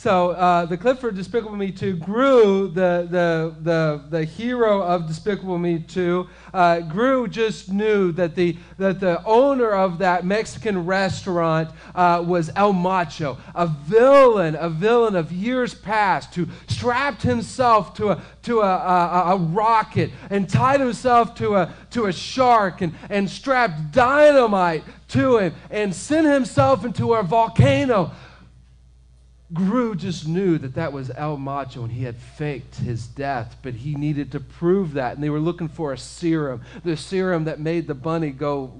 So uh, the clip for Despicable Me 2, Gru, the, the, the, the hero of Despicable Me 2, uh, Gru just knew that the, that the owner of that Mexican restaurant uh, was El Macho, a villain, a villain of years past who strapped himself to a, to a, a, a rocket and tied himself to a, to a shark and, and strapped dynamite to him and sent himself into a volcano Gru just knew that that was El Macho and he had faked his death, but he needed to prove that. And they were looking for a serum, the serum that made the bunny go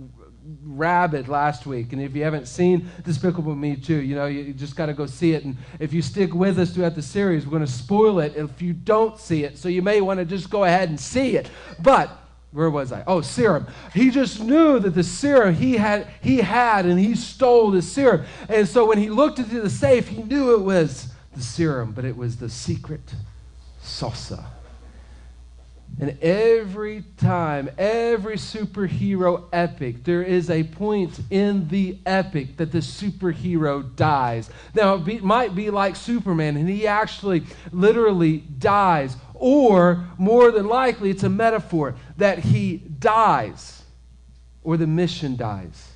rabid last week. And if you haven't seen Despicable Me 2, you know, you just got to go see it. And if you stick with us throughout the series, we're going to spoil it if you don't see it. So you may want to just go ahead and see it. But where was I? Oh, serum. He just knew that the serum he had, he had, and he stole the serum. And so when he looked into the safe, he knew it was the serum, but it was the secret salsa. And every time, every superhero epic, there is a point in the epic that the superhero dies. Now, it be, might be like Superman, and he actually literally dies or more than likely, it's a metaphor that he dies, or the mission dies,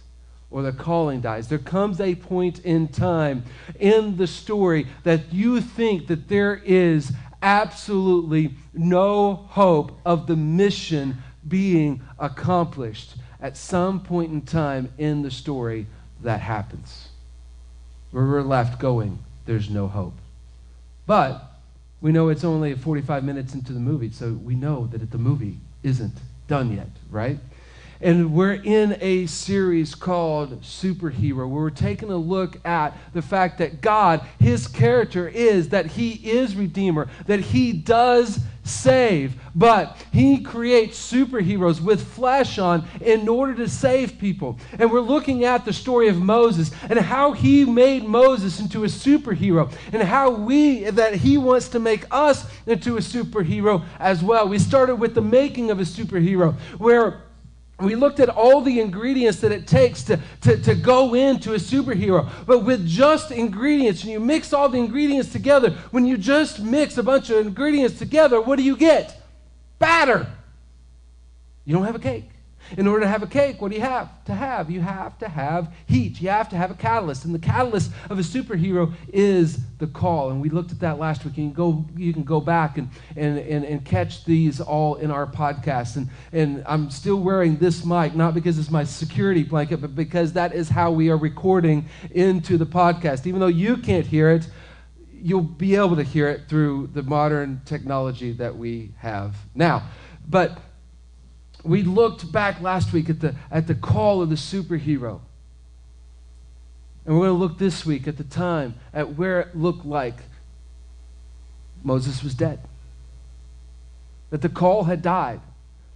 or the calling dies. There comes a point in time in the story that you think that there is absolutely no hope of the mission being accomplished. At some point in time in the story, that happens. Where we're left going, there's no hope. But we know it's only 45 minutes into the movie, so we know that the movie isn't done yet, right? And we're in a series called Superhero, where we're taking a look at the fact that God, his character is that he is Redeemer, that he does save, but he creates superheroes with flesh on in order to save people. And we're looking at the story of Moses and how he made Moses into a superhero and how we that he wants to make us into a superhero as well. We started with the making of a superhero where we looked at all the ingredients that it takes to, to, to go into a superhero. But with just ingredients, and you mix all the ingredients together, when you just mix a bunch of ingredients together, what do you get? Batter. You don't have a cake. In order to have a cake, what do you have to have? You have to have heat. You have to have a catalyst. And the catalyst of a superhero is the call. And we looked at that last week. You can go, you can go back and, and, and, and catch these all in our podcast. And, and I'm still wearing this mic, not because it's my security blanket, but because that is how we are recording into the podcast. Even though you can't hear it, you'll be able to hear it through the modern technology that we have now. But we looked back last week at the, at the call of the superhero. And we're going to look this week at the time at where it looked like Moses was dead. That the call had died.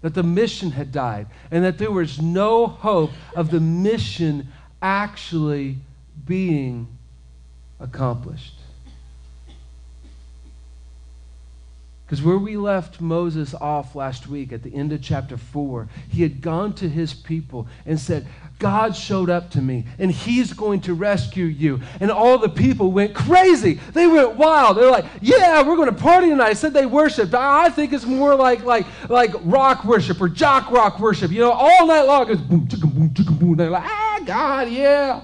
That the mission had died. And that there was no hope of the mission actually being accomplished. Because where we left Moses off last week at the end of chapter 4, he had gone to his people and said, God showed up to me and he's going to rescue you. And all the people went crazy. They went wild. They're like, yeah, we're going to party tonight. I said they worshiped. I think it's more like, like, like rock worship or jock rock worship. You know, all night long it's boom, chicka, boom, chicka, boom. They're like, ah, God, yeah.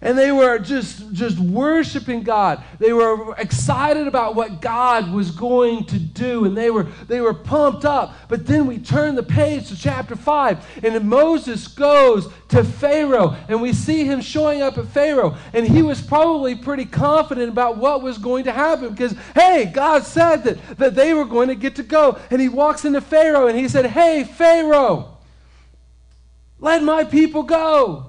And they were just, just worshiping God. They were excited about what God was going to do, and they were, they were pumped up. But then we turn the page to chapter 5, and Moses goes to Pharaoh, and we see him showing up at Pharaoh. And he was probably pretty confident about what was going to happen because, hey, God said that, that they were going to get to go. And he walks into Pharaoh, and he said, Hey, Pharaoh, let my people go.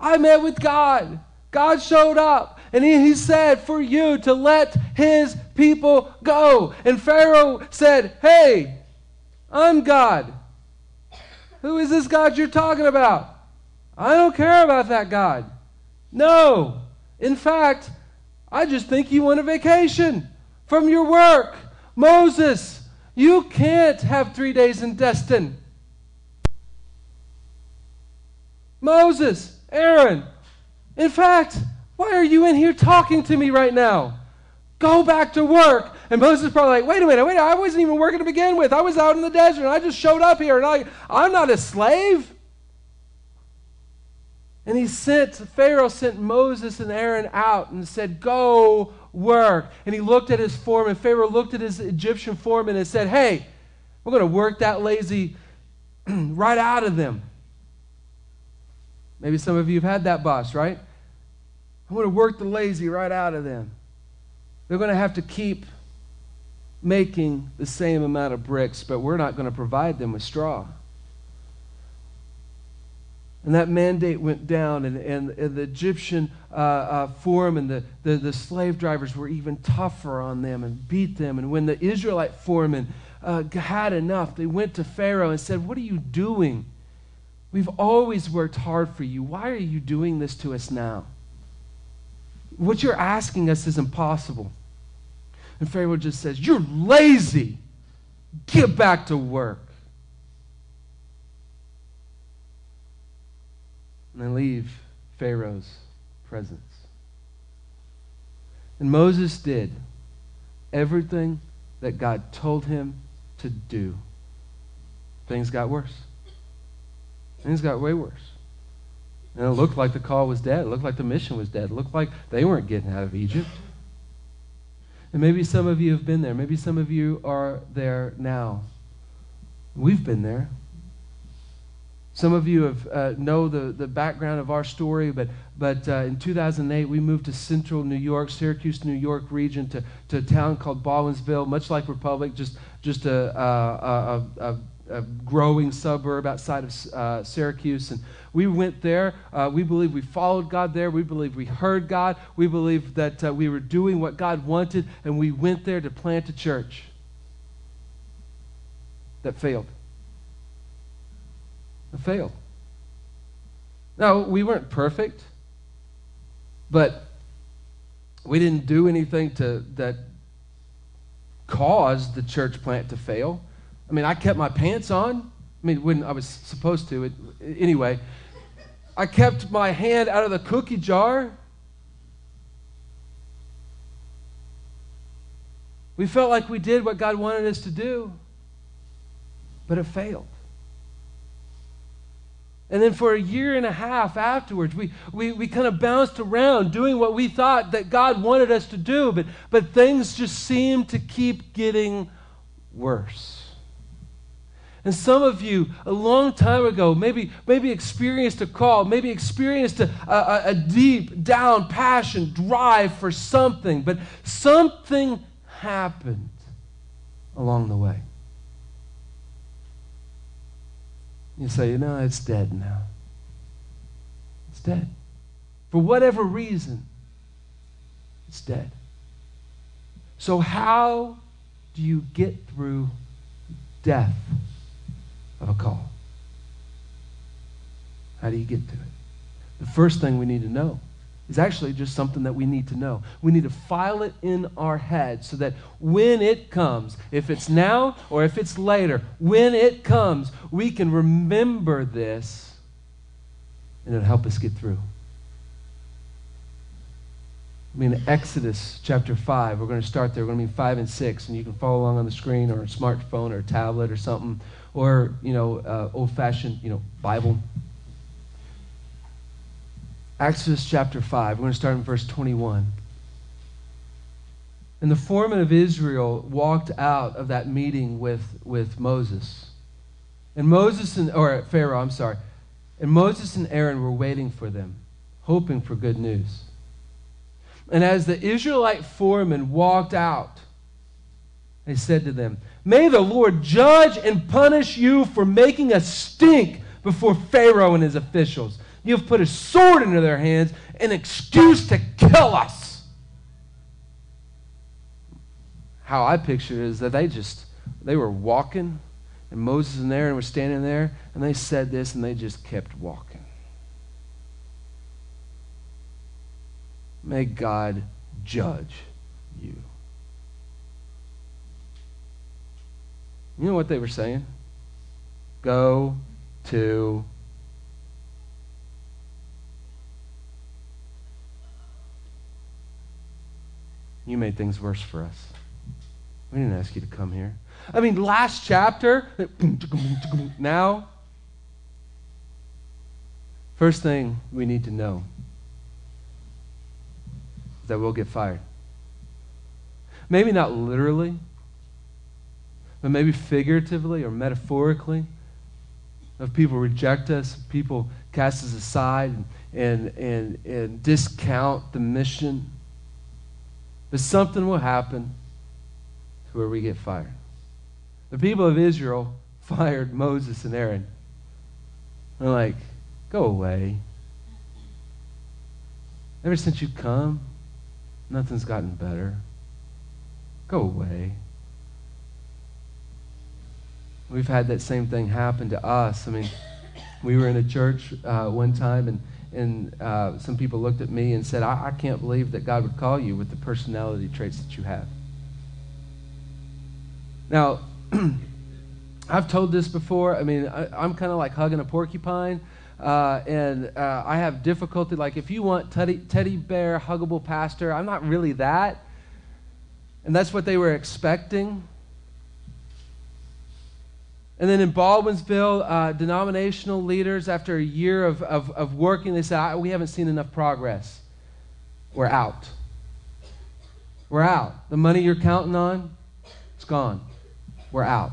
I met with God. God showed up and he, he, said for you to let his people go. And Pharaoh said, Hey, I'm God. Who is this God you're talking about? I don't care about that God. No. In fact, I just think you want a vacation from your work. Moses, you can't have three days in Destin. Moses, Aaron, in fact, Why are you in here talking to me right now? Go back to work. And Moses probably like, wait a minute, wait, a minute. I wasn't even working to begin with. I was out in the desert and I just showed up here and I, I'm not a slave. And he sent, Pharaoh sent Moses and Aaron out and said, Go work. And he looked at his foreman. Pharaoh looked at his Egyptian foreman and said, Hey, we're going to work that lazy right out of them. Maybe some of you have had that boss, right? I'm going to work the lazy right out of them. They're going to have to keep making the same amount of bricks, but we're not going to provide them with straw. And that mandate went down, and, and, and the Egyptian uh, uh, foreman, the, the, the slave drivers were even tougher on them and beat them. And when the Israelite foreman uh, had enough, they went to Pharaoh and said, What are you doing? We've always worked hard for you. Why are you doing this to us now? What you're asking us is impossible. And Pharaoh just says, You're lazy. Get back to work. and they leave Pharaoh's presence. And Moses did everything that God told him to do. Things got worse. Things got way worse. And it looked like the call was dead. It looked like the mission was dead. It looked like they weren't getting out of Egypt. And maybe some of you have been there. Maybe some of you are there now. We've been there. Some of you have, uh, know the, the background of our story, but, but uh, in 2008, we moved to central New York, Syracuse, New York region, to, to a town called Baldwinsville, much like Republic, just, just a, a, a, a growing suburb outside of uh, Syracuse. And we went there. Uh, we believe we followed God there. We believe we heard God. We believe that uh, we were doing what God wanted, and we went there to plant a church that failed failed. Now, we weren't perfect, but we didn't do anything to, that caused the church plant to fail. I mean, I kept my pants on. I mean, when I was supposed to. It, anyway, I kept my hand out of the cookie jar. We felt like we did what God wanted us to do, but it failed. And then for a year and a half afterwards, we, we, we kind of bounced around doing what we thought that God wanted us to do, but, but things just seemed to keep getting worse. And some of you, a long time ago, maybe, maybe experienced a call, maybe experienced a, a, a deep down passion, drive for something, but something happened along the way. You say, no, it's dead now. It's dead. For whatever reason, it's dead. So, how do you get through death of a call? How do you get to it? The first thing we need to know is actually just something that we need to know. We need to file it in our head so that when it comes, if it's now or if it's later, when it comes, we can remember this and it'll help us get through. I mean, Exodus chapter 5, we're going to start there. We're going to be 5 and 6, and you can follow along on the screen or a smartphone or a tablet or something, or, you know, uh, old fashioned, you know, Bible. Exodus chapter 5. We're going to start in verse 21. And the foreman of Israel walked out of that meeting with, with Moses. And Moses and, or Pharaoh, I'm sorry. And Moses and Aaron were waiting for them, hoping for good news. And as the Israelite foreman walked out, they said to them, May the Lord judge and punish you for making a stink before Pharaoh and his officials. You've put a sword into their hands, an excuse to kill us. How I picture it is that they just, they were walking, and Moses and Aaron were standing there, and they said this, and they just kept walking. May God judge you. You know what they were saying? Go to You made things worse for us. We didn't ask you to come here. I mean, last chapter, now, first thing we need to know is that we'll get fired. Maybe not literally, but maybe figuratively or metaphorically. If people reject us, people cast us aside and, and, and discount the mission, but something will happen to where we get fired. The people of Israel fired Moses and Aaron. They're like, go away. Ever since you've come, nothing's gotten better. Go away. We've had that same thing happen to us. I mean, we were in a church uh, one time, and, and uh, some people looked at me and said, I, I can't believe that God would call you with the personality traits that you have. Now, I've told this before. I mean, I, am kind of like hugging a porcupine. Uh, and uh, I have difficulty. Like, if you want teddy, teddy bear, huggable pastor, I'm not really that. And that's what they were expecting. And then in Baldwinsville, uh, denominational leaders, after a year of, of, of working, they said, We haven't seen enough progress. We're out. We're out. The money you're counting on, it's gone. We're out.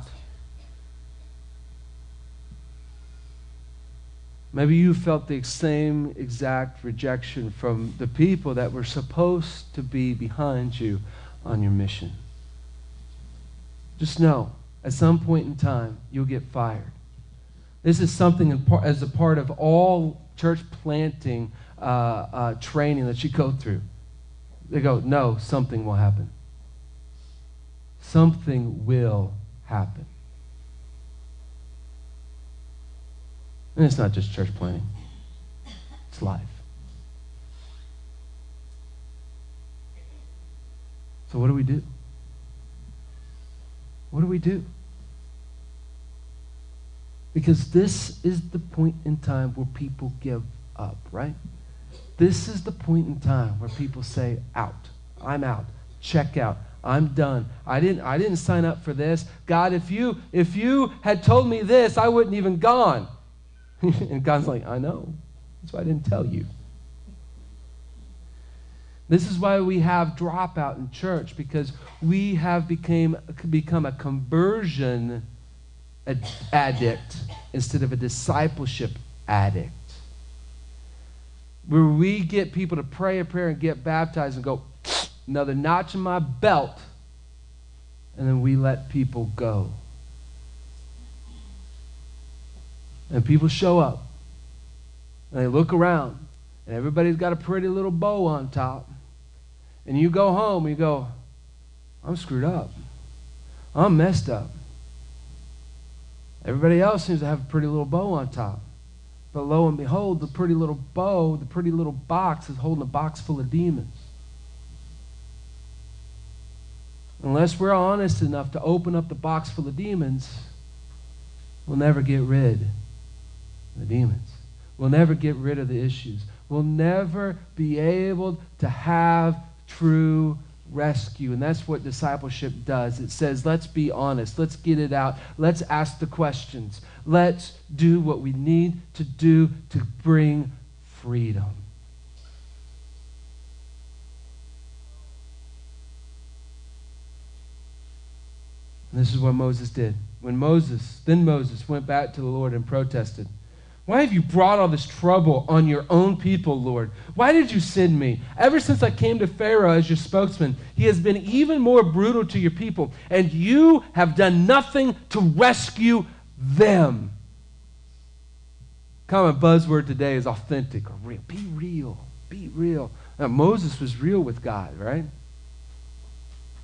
Maybe you felt the same exact rejection from the people that were supposed to be behind you on your mission. Just know, at some point in time, you'll get fired. This is something as a part of all church planting uh, uh, training that you go through. They go, no, something will happen. Something will happen. And it's not just church planting, it's life. So, what do we do? What do we do? Because this is the point in time where people give up, right? This is the point in time where people say, out. I'm out. Check out. I'm done. I didn't, I didn't sign up for this. God, if you, if you had told me this, I wouldn't even gone. and God's like, I know. That's why I didn't tell you. This is why we have dropout in church because we have became, become a conversion addict instead of a discipleship addict. Where we get people to pray a prayer and get baptized and go, another notch in my belt, and then we let people go. And people show up, and they look around, and everybody's got a pretty little bow on top. And you go home, and you go, I'm screwed up. I'm messed up. Everybody else seems to have a pretty little bow on top. But lo and behold, the pretty little bow, the pretty little box is holding a box full of demons. Unless we're honest enough to open up the box full of demons, we'll never get rid of the demons. We'll never get rid of the issues. We'll never be able to have true rescue. And that's what discipleship does. It says, let's be honest. Let's get it out. Let's ask the questions. Let's do what we need to do to bring freedom. And this is what Moses did. When Moses, then Moses, went back to the Lord and protested, Why have you brought all this trouble on your own people, Lord? Why did you send me? Ever since I came to Pharaoh as your spokesman, he has been even more brutal to your people, and you have done nothing to rescue them. Common buzzword today is authentic or real. Be real. Be real. Now, Moses was real with God, right?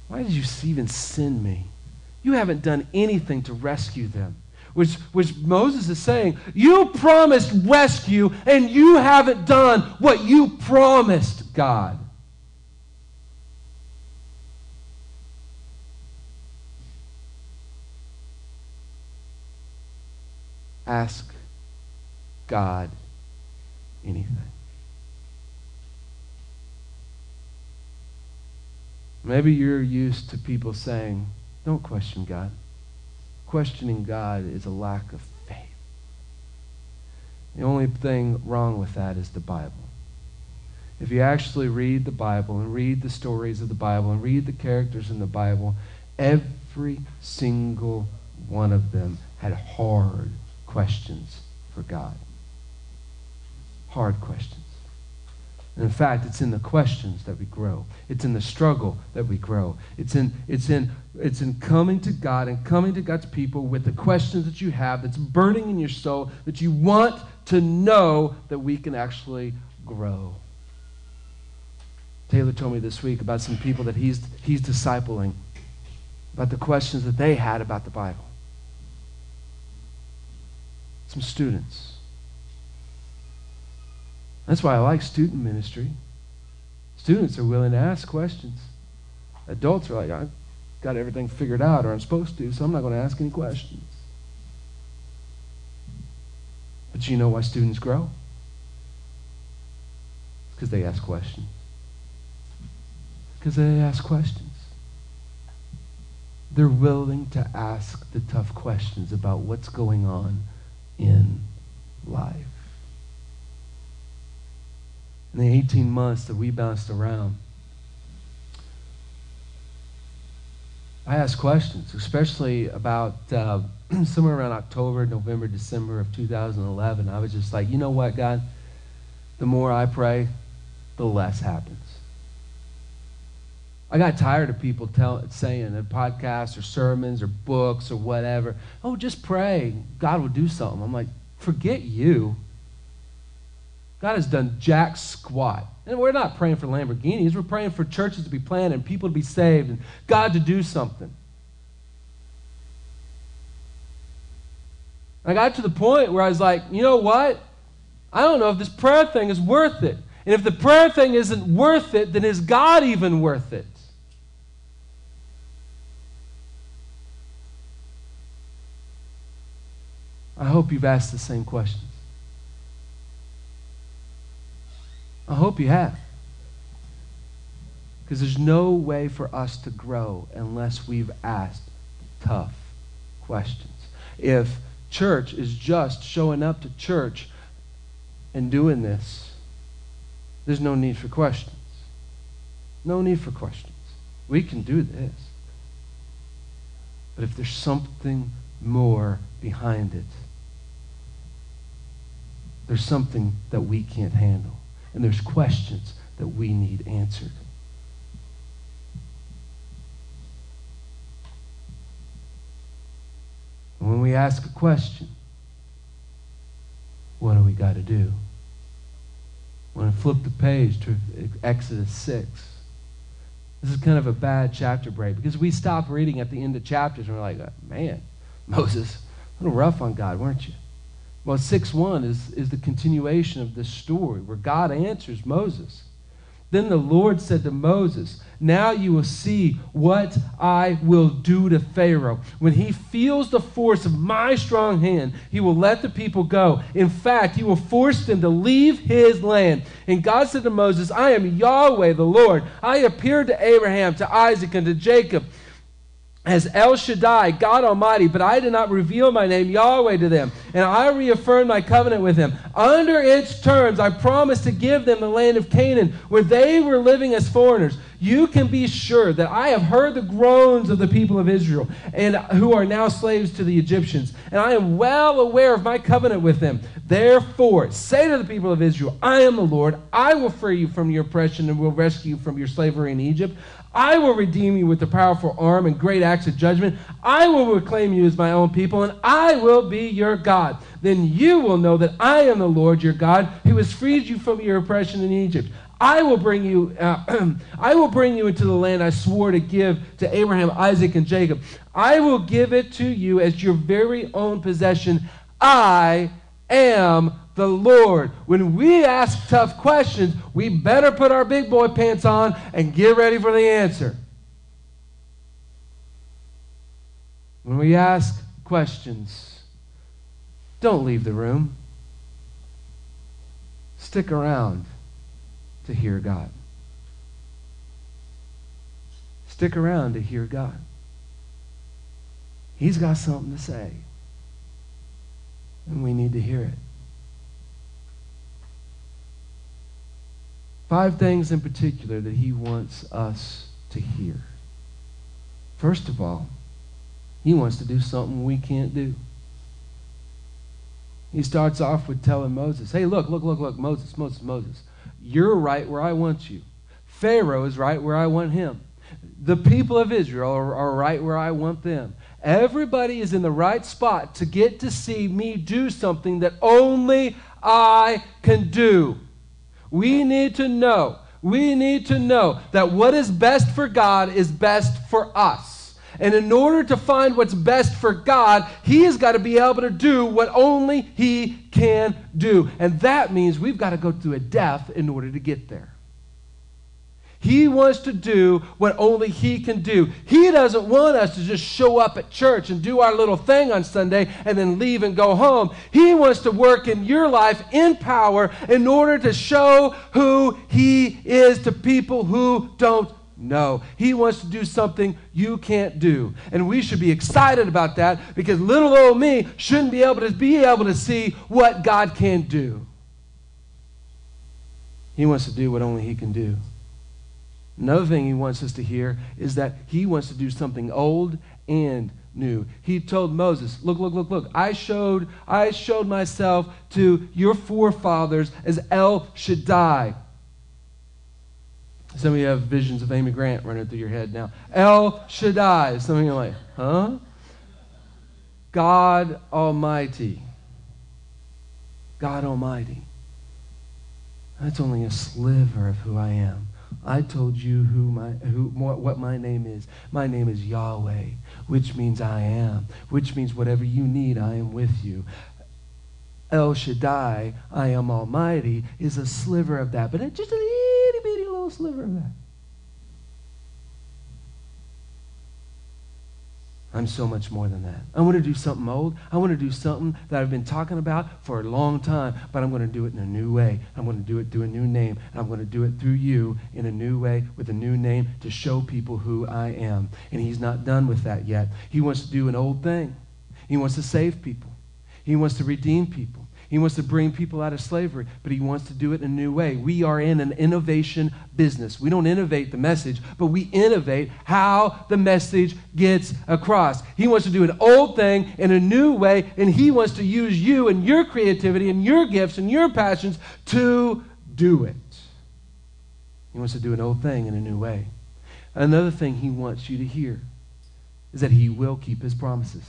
Why did you even send me? You haven't done anything to rescue them. Which, which Moses is saying, You promised rescue, and you haven't done what you promised, God. Ask God anything. Maybe you're used to people saying, don't question God. Questioning God is a lack of faith. The only thing wrong with that is the Bible. If you actually read the Bible and read the stories of the Bible and read the characters in the Bible, every single one of them had hard questions for God. Hard questions. And in fact, it's in the questions that we grow. It's in the struggle that we grow. It's in, it's, in, it's in coming to God and coming to God's people with the questions that you have that's burning in your soul that you want to know that we can actually grow. Taylor told me this week about some people that he's, he's discipling, about the questions that they had about the Bible. Some students. That's why I like student ministry. Students are willing to ask questions. Adults are like, I've got everything figured out, or I'm supposed to, so I'm not going to ask any questions. But you know why students grow? Because they ask questions. Because they ask questions. They're willing to ask the tough questions about what's going on in life. In the 18 months that we bounced around, I asked questions, especially about uh, somewhere around October, November, December of 2011. I was just like, you know what, God? The more I pray, the less happens. I got tired of people tell, saying in podcasts or sermons or books or whatever, oh, just pray. God will do something. I'm like, forget you. God has done jack squat. And we're not praying for Lamborghinis. We're praying for churches to be planted and people to be saved and God to do something. I got to the point where I was like, you know what? I don't know if this prayer thing is worth it. And if the prayer thing isn't worth it, then is God even worth it? I hope you've asked the same questions. I hope you have. Because there's no way for us to grow unless we've asked tough questions. If church is just showing up to church and doing this, there's no need for questions. No need for questions. We can do this. But if there's something more behind it, there's something that we can't handle and there's questions that we need answered. when we ask a question, what do we got to do? When I flip the page to Exodus 6, this is kind of a bad chapter break because we stop reading at the end of chapters and we're like, man, Moses, a little rough on God, weren't you? Well, 6 1 is, is the continuation of this story where God answers Moses. Then the Lord said to Moses, Now you will see what I will do to Pharaoh. When he feels the force of my strong hand, he will let the people go. In fact, he will force them to leave his land. And God said to Moses, I am Yahweh the Lord. I appeared to Abraham, to Isaac, and to Jacob as El Shaddai, God Almighty, but I did not reveal my name, Yahweh, to them. And I reaffirmed my covenant with them. Under its terms, I promised to give them the land of Canaan, where they were living as foreigners. You can be sure that I have heard the groans of the people of Israel, and who are now slaves to the Egyptians. And I am well aware of my covenant with them. Therefore, say to the people of Israel, I am the Lord. I will free you from your oppression and will rescue you from your slavery in Egypt. I will redeem you with a powerful arm and great acts of judgment. I will reclaim you as my own people, and I will be your God. Then you will know that I am the Lord your God, who has freed you from your oppression in Egypt. I will bring you, uh, I will bring you into the land I swore to give to Abraham, Isaac, and Jacob. I will give it to you as your very own possession. I am the Lord. When we ask tough questions, we better put our big boy pants on and get ready for the answer. When we ask questions, don't leave the room. Stick around to hear God. stick around to hear God. He's got something to say. And we need to hear it. Five things in particular that he wants us to hear. First of all, he wants to do something we can't do. He starts off with telling Moses, hey, look, look, look, look, Moses, Moses, Moses. You're right where I want you. Pharaoh is right where I want him. The people of Israel are, are right where I want them. Everybody is in the right spot to get to see me do something that only I can do. We need to know, we need to know that what is best for God is best for us. And in order to find what's best for God, He has got to be able to do what only He can do. And that means we've got to go through a death in order to get there. He wants to do what only He can do. He doesn't want us to just show up at church and do our little thing on Sunday and then leave and go home. He wants to work in your life in power in order to show who He is to people who don't know. He wants to do something you can't do. And we should be excited about that because little old me shouldn't be able to be able to see what God can do. He wants to do what only He can do. Another thing he wants us to hear is that he wants to do something old and new. He told Moses, "Look, look, look, look. I showed I showed myself to your forefathers as El Shaddai." Some of you have visions of Amy Grant running through your head now. El Shaddai. Some of you are like, "Huh?" God Almighty. God Almighty. That's only a sliver of who I am. I told you who my, who, what my name is. My name is Yahweh, which means I am, which means whatever you need, I am with you. El Shaddai, I am Almighty, is a sliver of that, but it's just a itty bitty little sliver of that. I'm so much more than that. I want to do something old. I want to do something that I've been talking about for a long time, but I'm going to do it in a new way. I'm going to do it through a new name. And I'm going to do it through you in a new way with a new name to show people who I am. And he's not done with that yet. He wants to do an old thing. He wants to save people. He wants to redeem people. He wants to bring people out of slavery, but he wants to do it in a new way. We are in an innovation business. We don't innovate the message, but we innovate how the message gets across. He wants to do an old thing in a new way, and he wants to use you and your creativity and your gifts and your passions to do it. He wants to do an old thing in a new way. Another thing he wants you to hear is that he will keep his promises.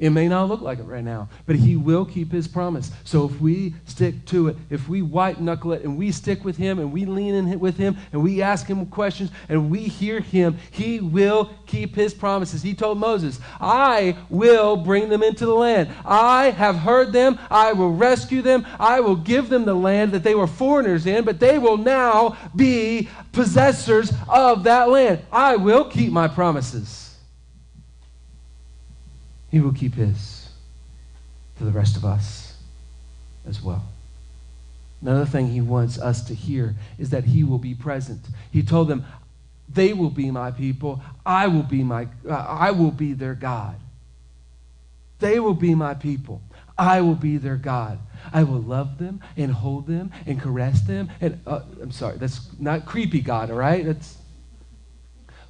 It may not look like it right now, but he will keep his promise. So if we stick to it, if we white knuckle it and we stick with him and we lean in with him and we ask him questions and we hear him, he will keep his promises. He told Moses, I will bring them into the land. I have heard them. I will rescue them. I will give them the land that they were foreigners in, but they will now be possessors of that land. I will keep my promises. He will keep his for the rest of us as well. Another thing he wants us to hear is that he will be present. He told them, "They will be my people. I will be my uh, I will be their God. They will be my people. I will be their God. I will love them and hold them and caress them and uh, I'm sorry, that's not creepy God, all right? That's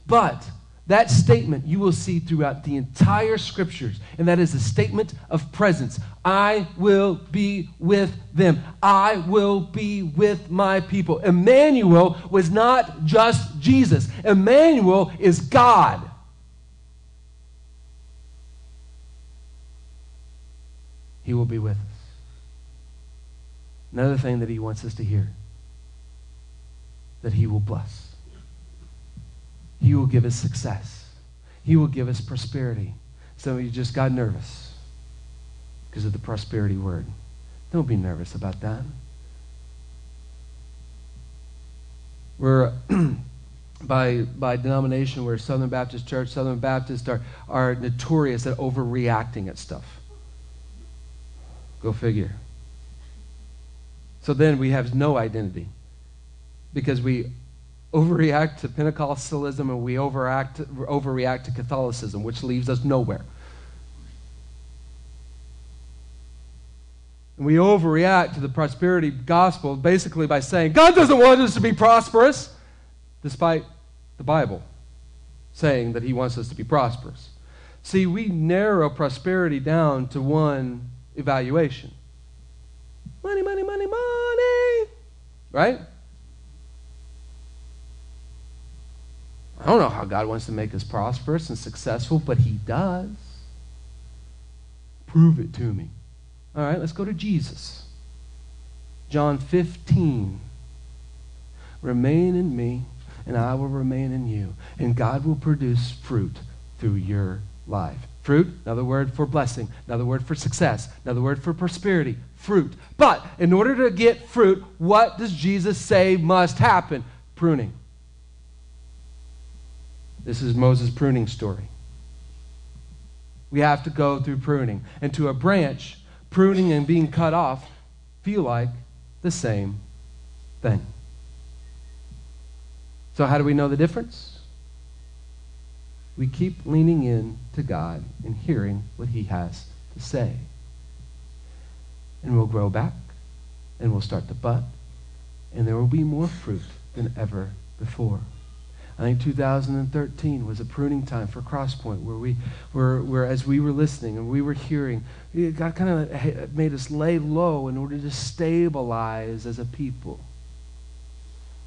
but that statement you will see throughout the entire scriptures, and that is a statement of presence. I will be with them. I will be with my people. Emmanuel was not just Jesus, Emmanuel is God. He will be with us. Another thing that he wants us to hear that he will bless. He will give us success. He will give us prosperity. Some of you just got nervous because of the prosperity word. Don't be nervous about that. We're by by denomination, we're Southern Baptist Church. Southern Baptists are, are notorious at overreacting at stuff. Go figure. So then we have no identity because we overreact to Pentecostalism and we overact, overreact to Catholicism, which leaves us nowhere. And we overreact to the prosperity gospel basically by saying, God doesn't want us to be prosperous, despite the Bible saying that He wants us to be prosperous. See, we narrow prosperity down to one evaluation money, money, money, money. Right? I don't know how God wants to make us prosperous and successful, but He does. Prove it to me. All right, let's go to Jesus. John 15. Remain in me, and I will remain in you, and God will produce fruit through your life. Fruit, another word for blessing, another word for success, another word for prosperity. Fruit. But in order to get fruit, what does Jesus say must happen? Pruning. This is Moses' pruning story. We have to go through pruning. And to a branch, pruning and being cut off feel like the same thing. So, how do we know the difference? We keep leaning in to God and hearing what He has to say. And we'll grow back, and we'll start to bud, and there will be more fruit than ever before. I think 2013 was a pruning time for Crosspoint, where we were, where as we were listening and we were hearing, God kind of made us lay low in order to stabilize as a people.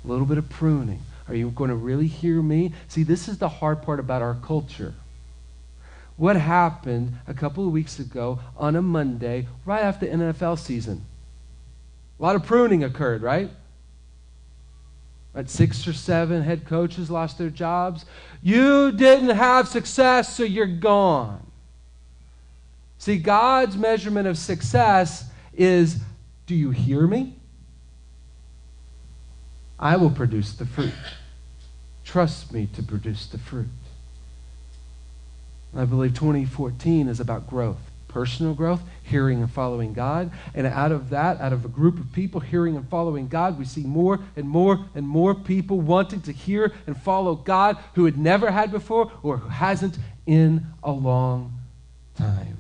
A little bit of pruning. Are you going to really hear me? See, this is the hard part about our culture. What happened a couple of weeks ago on a Monday, right after the NFL season? A lot of pruning occurred, right? Right, six or seven head coaches lost their jobs. You didn't have success, so you're gone. See, God's measurement of success is do you hear me? I will produce the fruit. Trust me to produce the fruit. I believe 2014 is about growth personal growth, hearing and following God. And out of that, out of a group of people hearing and following God, we see more and more and more people wanting to hear and follow God who had never had before or who hasn't in a long time.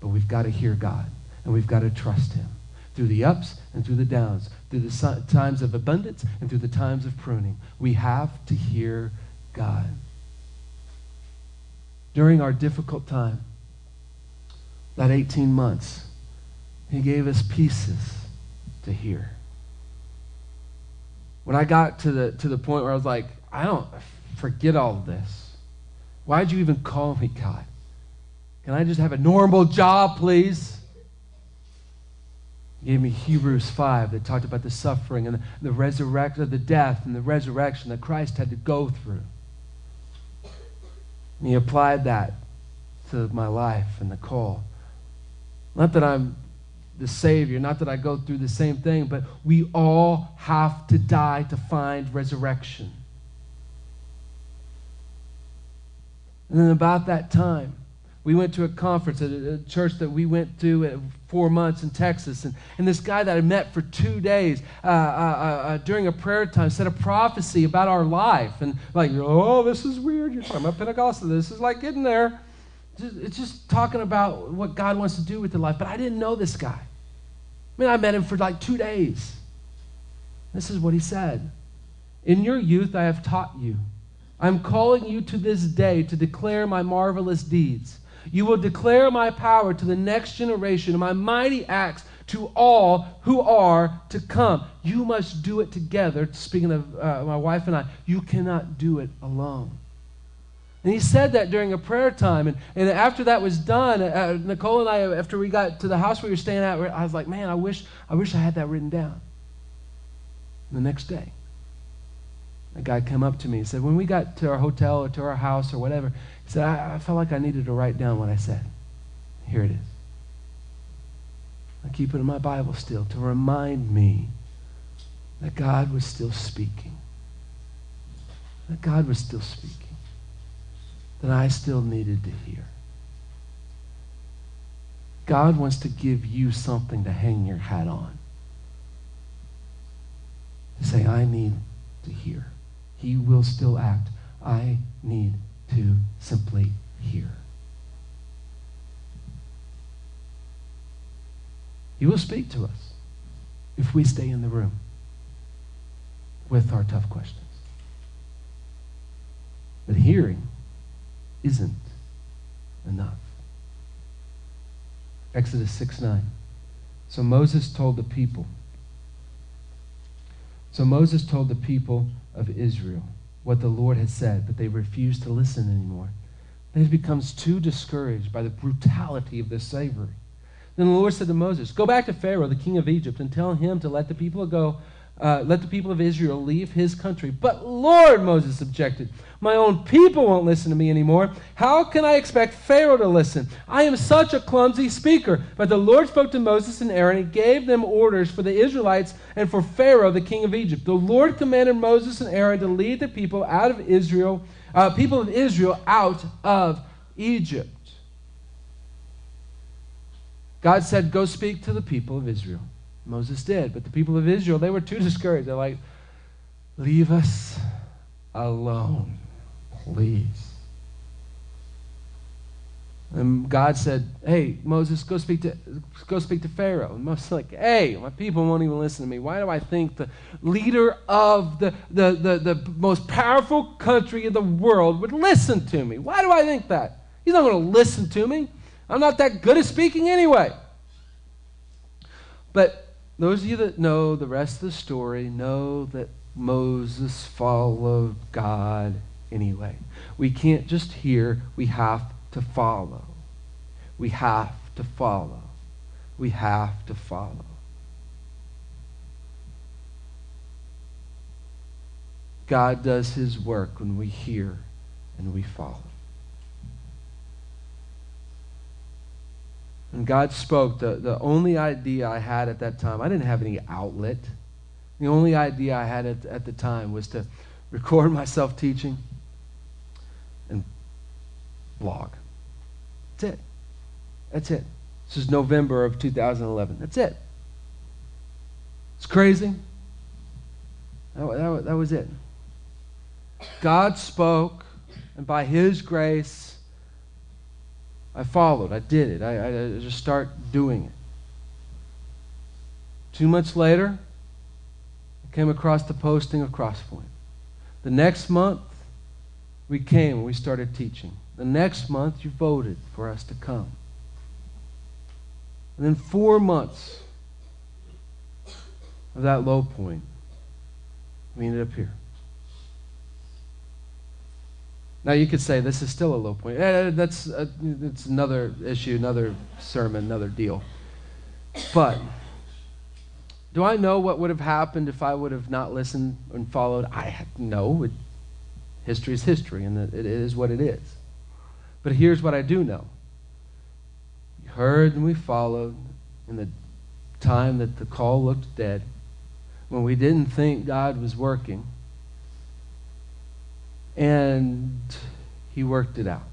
But we've got to hear God and we've got to trust Him through the ups and through the downs, through the times of abundance and through the times of pruning. We have to hear God. During our difficult time, that 18 months, he gave us pieces to hear. When I got to the, to the point where I was like, I don't forget all this. Why'd you even call me God? Can I just have a normal job, please? He gave me Hebrews 5 that talked about the suffering and the, the resurrection, the death and the resurrection that Christ had to go through. And he applied that to my life and the call. Not that I'm the Savior, not that I go through the same thing, but we all have to die to find resurrection. And then about that time, we went to a conference at a church that we went to four months in Texas. And, and this guy that I met for two days uh, uh, uh, uh during a prayer time said a prophecy about our life. And like, oh, this is weird. You're talking about Pentecostal. This is like getting there it's just talking about what God wants to do with your life. But I didn't know this guy. I mean, I met him for like two days. This is what he said In your youth, I have taught you. I'm calling you to this day to declare my marvelous deeds. You will declare my power to the next generation and my mighty acts to all who are to come. You must do it together. Speaking of uh, my wife and I, you cannot do it alone. And he said that during a prayer time. And, and after that was done, uh, Nicole and I, after we got to the house we were staying at, I was like, man, I wish, I wish I had that written down. And the next day, a guy came up to me and said, when we got to our hotel or to our house or whatever, he said, I, I felt like I needed to write down what I said. Here it is. I keep it in my Bible still to remind me that God was still speaking. That God was still speaking that I still needed to hear. God wants to give you something to hang your hat on. To say, I need to hear. He will still act. I need to simply hear. He will speak to us if we stay in the room with our tough questions. But hearing isn't enough. Exodus 6 9. So Moses told the people. So Moses told the people of Israel what the Lord had said, but they refused to listen anymore. They become too discouraged by the brutality of this slavery. Then the Lord said to Moses, Go back to Pharaoh, the king of Egypt, and tell him to let the people go, uh, let the people of Israel leave his country. But Lord, Moses objected, my own people won't listen to me anymore. How can I expect Pharaoh to listen? I am such a clumsy speaker. But the Lord spoke to Moses and Aaron and gave them orders for the Israelites and for Pharaoh, the king of Egypt. The Lord commanded Moses and Aaron to lead the people out of Israel, uh, people of Israel out of Egypt. God said, Go speak to the people of Israel. Moses did. But the people of Israel, they were too discouraged. They're like, Leave us alone, please. And God said, Hey, Moses, go speak to go speak to Pharaoh. And Moses like, Hey, my people won't even listen to me. Why do I think the leader of the, the, the, the most powerful country in the world would listen to me? Why do I think that? He's not going to listen to me. I'm not that good at speaking anyway. But those of you that know the rest of the story know that Moses followed God anyway. We can't just hear, we have to follow. We have to follow. We have to follow. God does his work when we hear and we follow. And God spoke, the, the only idea I had at that time, I didn't have any outlet. The only idea I had at, at the time was to record myself teaching and blog. That's it. That's it. This is November of 2011. That's it. It's crazy. That, that, that was it. God spoke, and by His grace, I followed. I did it. I, I just start doing it. Two months later, I came across the posting of Crosspoint. The next month, we came and we started teaching. The next month, you voted for us to come. And then four months of that low point, we ended up here. Now you could say this is still a low point. Eh, that's uh, another issue, another sermon, another deal. But do I know what would have happened if I would have not listened and followed? I know. It, history is history, and it, it is what it is. But here's what I do know. We heard and we followed in the time that the call looked dead, when we didn't think God was working and he worked it out.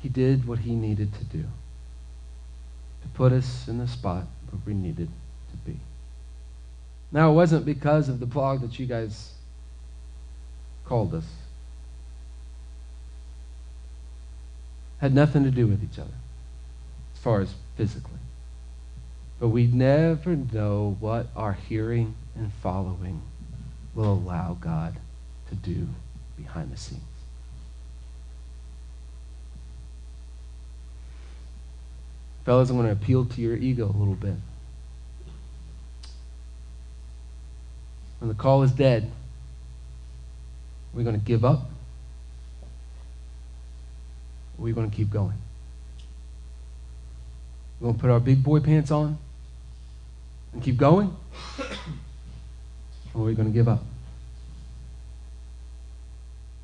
He did what he needed to do to put us in the spot where we needed to be. Now, it wasn't because of the blog that you guys called us. Had nothing to do with each other, as far as physically. But we never know what our hearing and following will allow God to do behind the scenes. Fellas, I'm going to appeal to your ego a little bit. When the call is dead, are we going to give up? Or are we going to keep going? We're going to put our big boy pants on and keep going? Or are we going to give up?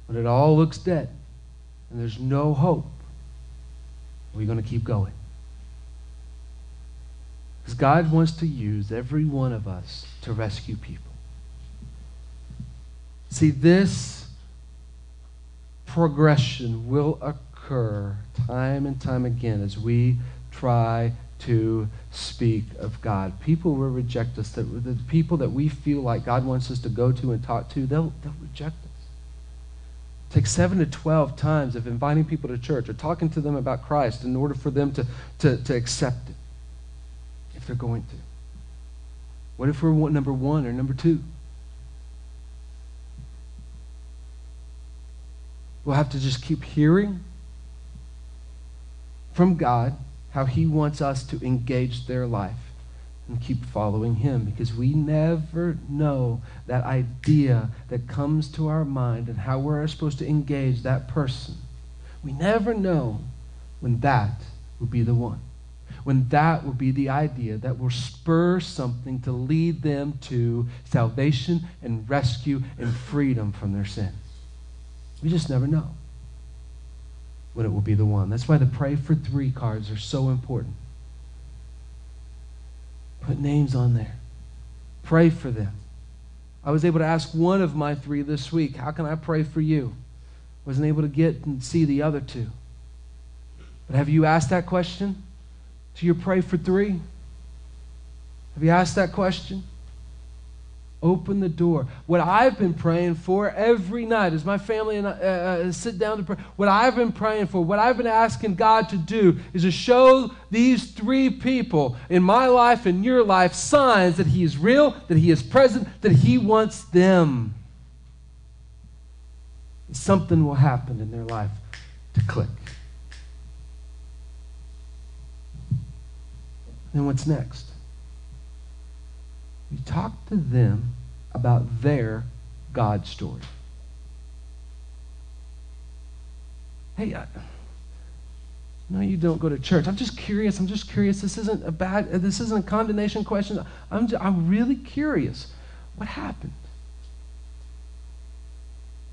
When it all looks dead and there's no hope, are we going to keep going? Because God wants to use every one of us to rescue people. See, this progression will occur time and time again as we try to speak of God. People will reject us. The, the people that we feel like God wants us to go to and talk to, they'll, they'll reject takes seven to 12 times of inviting people to church or talking to them about Christ in order for them to, to, to accept it, if they're going to. What if we're number one or number two? We'll have to just keep hearing from God how He wants us to engage their life and keep following Him because we never know that idea that comes to our mind and how we're supposed to engage that person. We never know when that will be the one. When that will be the idea that will spur something to lead them to salvation and rescue and freedom from their sin. We just never know when it will be the one. That's why the pray for three cards are so important. Put names on there. Pray for them. I was able to ask one of my three this week, How can I pray for you? Wasn't able to get and see the other two. But have you asked that question to your pray for three? Have you asked that question? Open the door. What I've been praying for every night as my family and I uh, uh, sit down to pray, what I've been praying for, what I've been asking God to do is to show these three people in my life and your life signs that He is real, that He is present, that He wants them. Something will happen in their life to click. Then what's next? You talk to them about their God story. Hey, I, no, you don't go to church. I'm just curious. I'm just curious. This isn't a bad. This isn't a condemnation question. I'm. Just, I'm really curious. What happened?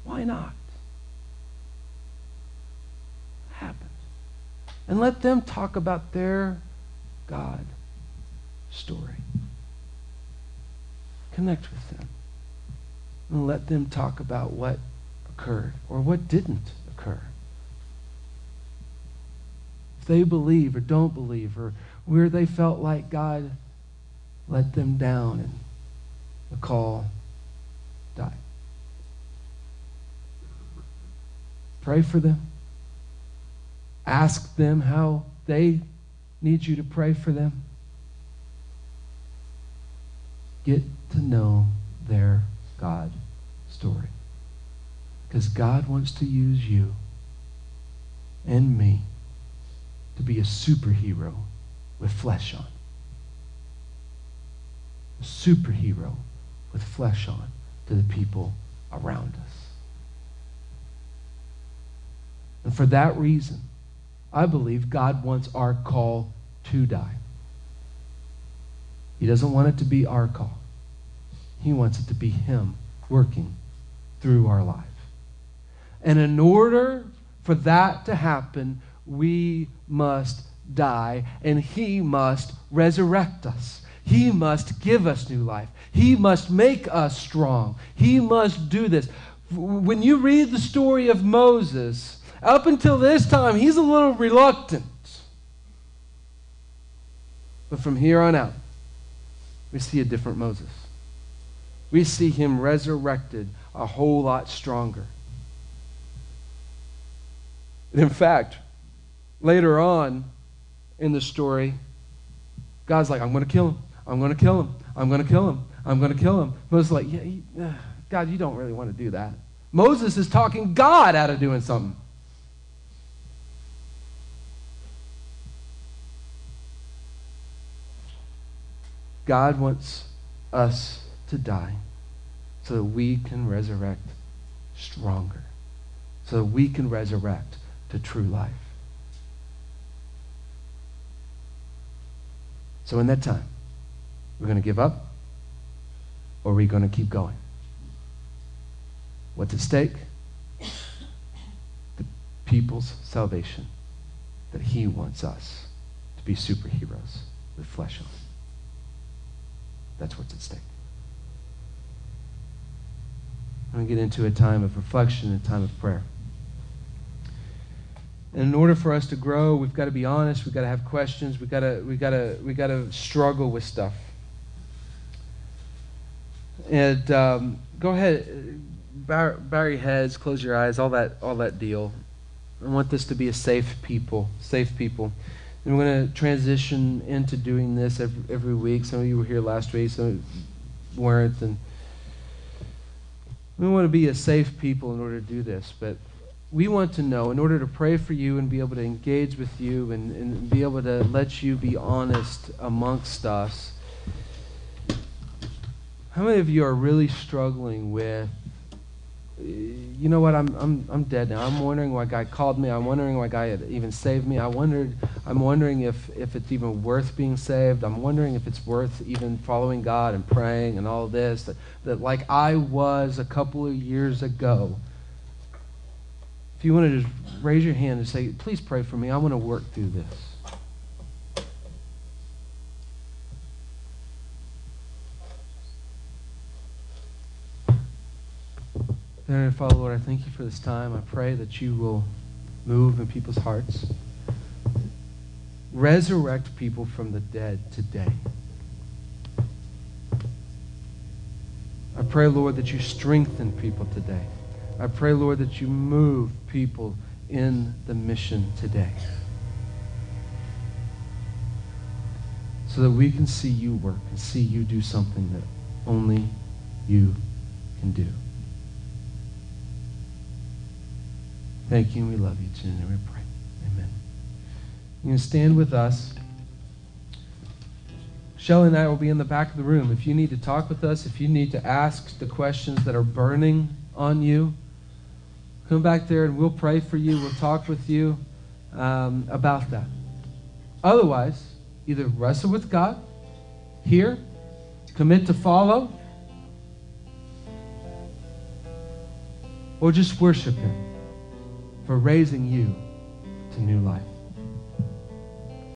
Why not? What happened? And let them talk about their God story. Connect with them. And let them talk about what occurred or what didn't occur. If they believe or don't believe or where they felt like God let them down and the call died. Pray for them. Ask them how they need you to pray for them. Get to know their God story. Because God wants to use you and me to be a superhero with flesh on. A superhero with flesh on to the people around us. And for that reason, I believe God wants our call to die. He doesn't want it to be our call. He wants it to be Him working through our life. And in order for that to happen, we must die and He must resurrect us. He must give us new life. He must make us strong. He must do this. When you read the story of Moses, up until this time, he's a little reluctant. But from here on out, we see a different Moses. We see him resurrected a whole lot stronger. In fact, later on in the story, God's like, I'm going to kill him. I'm going to kill him. I'm going to kill him. I'm going to kill him. Moses like, yeah, he, uh, God, you don't really want to do that. Moses is talking God out of doing something. God wants us to die so that we can resurrect stronger, so that we can resurrect to true life. So, in that time, we're going to give up or are we going to keep going? What's at stake? The people's salvation that he wants us to be superheroes with flesh on. That's what's at stake. I'm going to get into a time of reflection a time of prayer. And in order for us to grow, we've got to be honest. We've got to have questions. We've got to, we've got to, we've got to struggle with stuff. And um, go ahead, bow, bow your heads, close your eyes, all that, all that deal. I want this to be a safe people, safe people. And we're going to transition into doing this every, every week. Some of you were here last week, some weren't, and we want to be a safe people in order to do this. But we want to know, in order to pray for you and be able to engage with you and, and be able to let you be honest amongst us, how many of you are really struggling with you know what? I'm, I'm, I'm dead now. I'm wondering why God called me. I'm wondering why God even saved me. I wondered, I'm wondering if, if it's even worth being saved. I'm wondering if it's worth even following God and praying and all this. That, that like I was a couple of years ago. If you want to just raise your hand and say, please pray for me. I want to work through this. Dear Father, Lord, I thank you for this time. I pray that you will move in people's hearts. Resurrect people from the dead today. I pray, Lord, that you strengthen people today. I pray, Lord, that you move people in the mission today. So that we can see you work and see you do something that only you can do. Thank you, and we love you. In we pray. Amen. You can stand with us. Shelly and I will be in the back of the room. If you need to talk with us, if you need to ask the questions that are burning on you, come back there and we'll pray for you. We'll talk with you um, about that. Otherwise, either wrestle with God here, commit to follow, or just worship Him for raising you to new life.